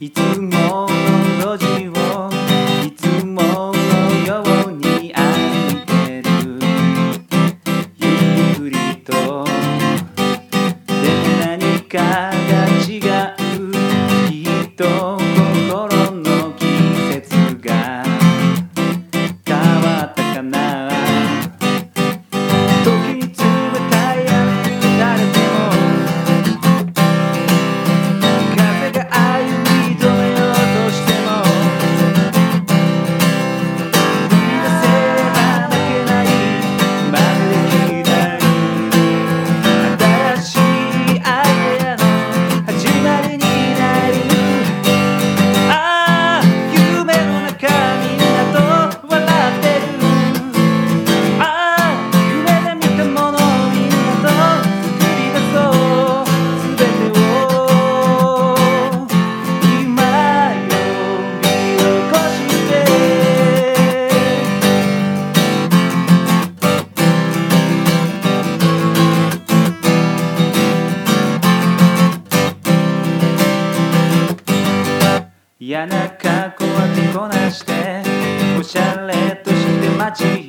いつも嫌な格好は手こなしておしゃれとして街へ